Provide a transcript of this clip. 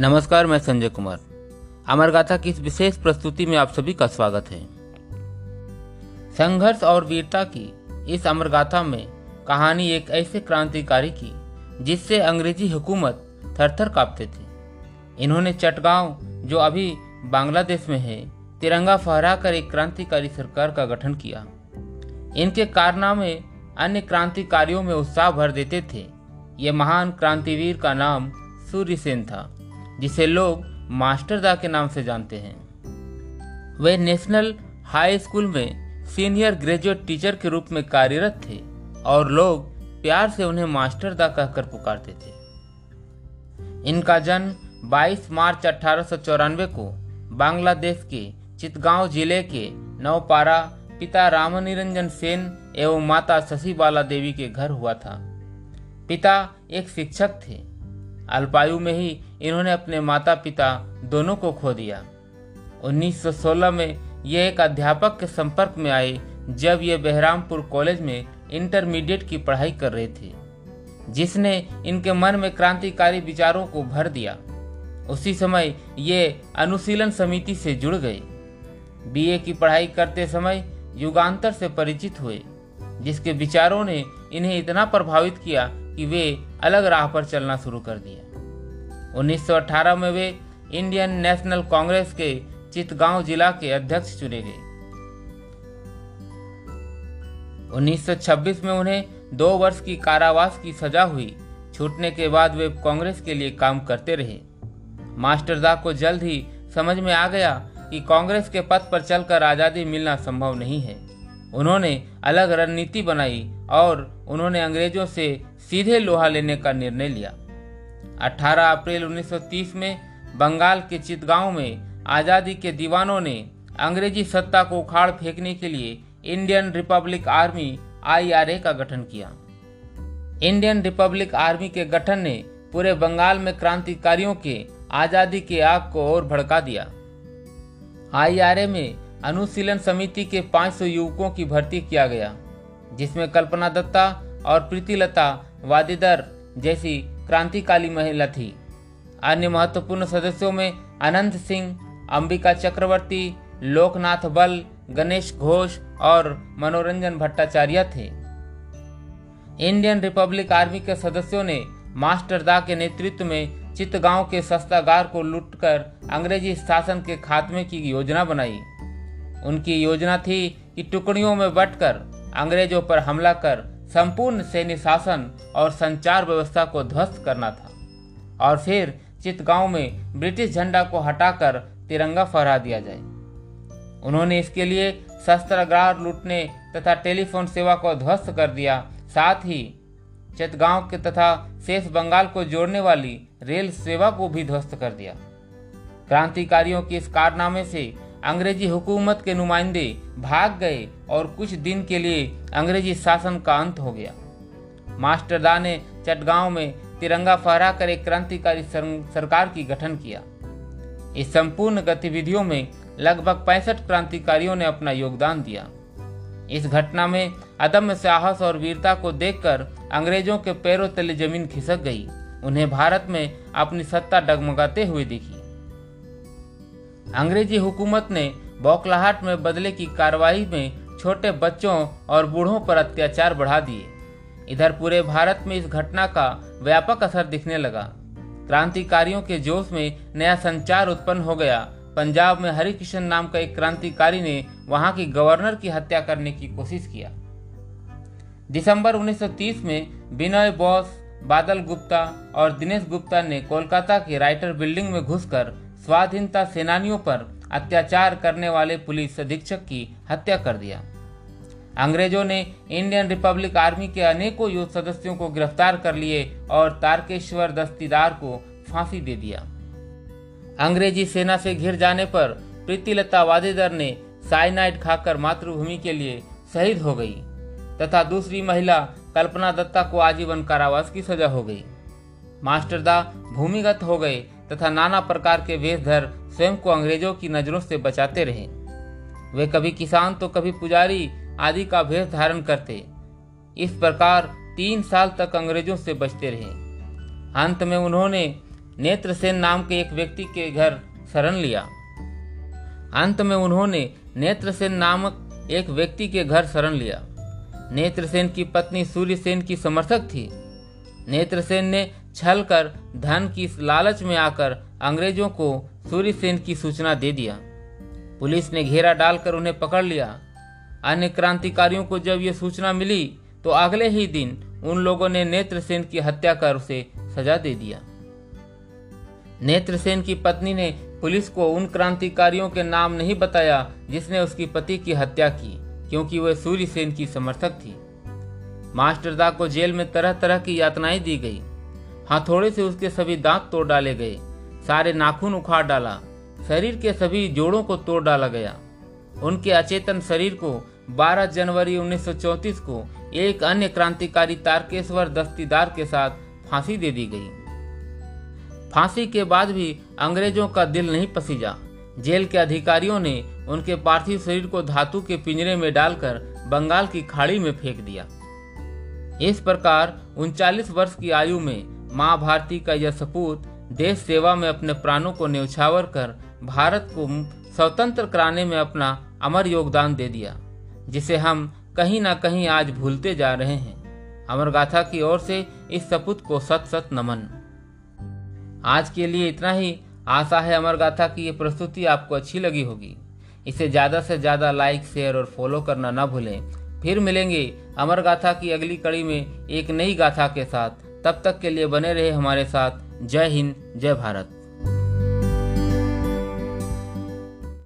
नमस्कार, मैं संजय कुमार। अमर गाथा की इस विशेष प्रस्तुति में आप सभी का स्वागत है। संघर्ष और वीरता की इस अमर गाथा में कहानी एक ऐसे क्रांतिकारी की, जिससे अंग्रेज़ी हुकूमत थरथर कांपते थे। इन्होंने चटगांव, जो अभी बांग्लादेश में है, तिरंगा फहराकर एक क्रांतिकारी सरकार का गठन किया। इनके कारनामे अन्य क्रांतिकारियों में उत्साह भर देते थे। ये महान क्रांतिवीर का नाम सूर्यसेन था। जिसे लोग मास्टरदा के नाम से जानते हैं। वे नेशनल हाई स्कूल में सीनियर ग्रेजुएट टीचर के रूप में कार्यरत थे और लोग प्यार से उन्हें मास्टरदा कहकर पुकारते थे। इनका जन्म 22 मार्च अठारह सौ चौरानवे को बांग्लादेश के चितगांव ज़िले के नवपारा पिता रामनिरंजन सेन एवं माता शशिबाला देवी के घर हुआ था। पिता एक शिक्षक थे। अल्पायु में ही इन्होंने अपने माता पिता दोनों को खो दिया। 1916 में ये एक अध्यापक के संपर्क में आए, जब ये बहरामपुर कॉलेज में इंटरमीडिएट की पढ़ाई कर रहे थे, जिसने इनके मन में क्रांतिकारी विचारों को भर दिया। उसी समय ये अनुशीलन समिति से जुड़ गए। बीए की पढ़ाई करते समय युगांतर से परिचित हुए, जिसके विचारों ने इन्हें इतना प्रभावित किया कि वे अलग राह पर चलना शुरू कर दिया 1918 में वे इंडियन नेशनल कांग्रेस के चितगांव जिला के अध्यक्ष चुने गए। 1926 में उन्हें दो वर्ष की कारावास की सजा हुई। छूटने के बाद वे कांग्रेस के लिए काम करते रहे। मास्टरदा को जल्द ही समझ में आ गया कि कांग्रेस के पद पर चलकर आज़ादी मिलना संभव नहीं है। उन्होंने अलग रणनीति बनाई और उन्होंने अंग्रेज़ों से सीधे लोहा लेने का निर्णय लिया। 18 अप्रैल 1930 में बंगाल के चितगांव में आज़ादी के दीवानों ने अंग्रेज़ी सत्ता को उखाड़ फेंकने के लिए इंडियन रिपब्लिक आर्मी आईआरए का गठन किया। इंडियन रिपब्लिक आर्मी के गठन ने पूरे बंगाल में क्रांतिकारियों के आज़ादी के आग को और भड़का दिया। आईआरए में अनुशीलन समिति के 500 युवकों की भर्ती किया गया, जिसमें कल्पना दत्ता और प्रीतिलता वादीदर जैसी क्रांतिकारी महिला थी। अन्य महत्वपूर्ण सदस्यों में अनंत सिंह, अंबिका चक्रवर्ती, लोकनाथ बल, गणेश घोष और मनोरंजन भट्टाचार्य थे। इंडियन रिपब्लिक आर्मी के सदस्यों ने मास्टर दा के नेतृत्व में चित्तगांव के सस्तागार को लूटकर अंग्रेज़ी शासन के खात्मे की योजना बनाई। उनकी योजना थी कि टुकड़ियों में बंटकर अंग्रेज़ों पर हमला कर संपूर्ण सैन्य शासन और संचार व्यवस्था को ध्वस्त करना था। और फिर चितगांव में ब्रिटिश झंडा को हटाकर तिरंगा फहरा दिया जाए। उन्होंने इसके लिए शस्त्रागार लूटने तथा टेलीफोन सेवा को ध्वस्त कर दिया। साथ ही चितगांव के तथा शेष बंगाल को जोड़ने वाली रेल सेवा को भी ध्वस्त कर दिया। क्रांतिकारियों के इस कारनामे से अंग्रेज़ी हुकूमत के नुमाइंदे भाग गए और कुछ दिन के लिए अंग्रेज़ी शासन का अंत हो गया। मास्टर दा ने चटगांव में तिरंगा फहरा कर एक क्रांतिकारी सरकार की गठन किया। इस संपूर्ण गतिविधियों में लगभग पैंसठ क्रांतिकारियों ने अपना योगदान दिया। इस घटना में अदम्य साहस और वीरता को देखकर अंग्रेज़ों के पैरों तले ज़मीन खिसक गई। उन्हें भारत में अपनी सत्ता डगमगाते हुए दिखी। अंग्रेज़ी हुकूमत ने बौखलाहट में बदले की कार्रवाई में छोटे बच्चों और बूढ़ों पर अत्याचार बढ़ा दिए। इधर पूरे भारत में इस घटना का व्यापक असर दिखने लगा। क्रांतिकारियों के जोश में नया संचार उत्पन्न हो गया। पंजाब में हरिकिशन नाम का एक क्रांतिकारी ने वहाँ की गवर्नर की हत्या करने की कोशिश किया। दिसंबर 1930 में विनय बोस, बादल गुप्ता और दिनेश गुप्ता ने कोलकाता की राइटर बिल्डिंग में घुसकर स्वाधीनता सेनानियों पर अत्याचार करने वाले पुलिस अधीक्षक की हत्या कर दिया। अंग्रेज़ों ने इंडियन रिपब्लिक आर्मी के अनेकों युद्ध सदस्यों को गिरफ़्तार कर लिए और तारकेश्वर दस्तीदार को फांसी दे दिया। अंग्रेज़ी सेना से घिर जाने पर प्रीतिलता वादेदर ने साइनाइड खाकर मातृभूमि के लिए शहीद हो गई, तथा दूसरी महिला कल्पना दत्ता को आजीवन कारावास की सजा हो गई। मास्टरदा भूमिगत हो गए तथा नाना प्रकार के वेश धर स्वयं को अंग्रेज़ों की नज़रों से बचाते रहे। वे कभी किसान तो कभी पुजारी आदि का भेष धारण करते। इस प्रकार तीन साल तक अंग्रेज़ों से बचते रहे। अंत में उन्होंने नेत्रसेन नाम के एक व्यक्ति के घर शरण लिया। अंत में उन्होंने नेत्रसेन नामक एक व्यक्ति के घर शरण लिया। नेत्रसेन की पत्नी सूर्यसेन की समर्थक थी। नेत्रसेन ने छल कर धन की लालच में आकर अंग्रेज़ों को सूर्यसेन की सूचना दे दिया। पुलिस ने घेरा डालकर उन्हें पकड़ लिया। अन्य क्रांतिकारियों को जब यह सूचना मिली तो अगले ही दिन उन लोगों ने नेत्रसेन की हत्या कर उसे सजा दे दिया। नेत्रसेन की पत्नी ने पुलिस को उन क्रांतिकारियों के नाम नहीं बताया जिसने उसकी पति की हत्या की, क्योंकि वह सूर्यसेन की समर्थक थी। मास्टरदा को जेल में तरह तरह की यातनाएँ दी गई। हथौड़े से उसके सभी दांत तोड़ डाले गए। सारे नाखून उखाड़ डाला। शरीर के सभी जोड़ों को तोड़ डाला गया। उनके अचेतन शरीर को 12 जनवरी 1934 को एक अन्य क्रांतिकारी तारकेश्वर दस्तीदार के साथ फांसी दे दी गई। फांसी के बाद भी अंग्रेज़ों का दिल नहीं पसीजा। जेल के अधिकारियों ने उनके पार्थिव शरीर को धातु के पिंजरे में डालकर बंगाल की खाड़ी में फेंक दिया। इस प्रकार उनचालीस वर्ष की आयु में माँ भारती का यह सपूत देश सेवा में अपने प्राणों को न्यौछावर कर भारत को स्वतंत्र कराने में अपना अमर योगदान दे दिया, जिसे हम कहीं ना कहीं आज भूलते जा रहे हैं। अमर गाथा की ओर से इस सपूत को सत सत नमन। आज के लिए इतना ही। आशा है अमर गाथा की ये प्रस्तुति आपको अच्छी लगी होगी। इसे ज़्यादा से ज़्यादा लाइक, शेयर और फॉलो करना ना भूलें। फिर मिलेंगे अमर गाथा की अगली कड़ी में एक नई गाथा के साथ। तब तक के लिए बने रहे हमारे साथ। जय हिंद जय भारत।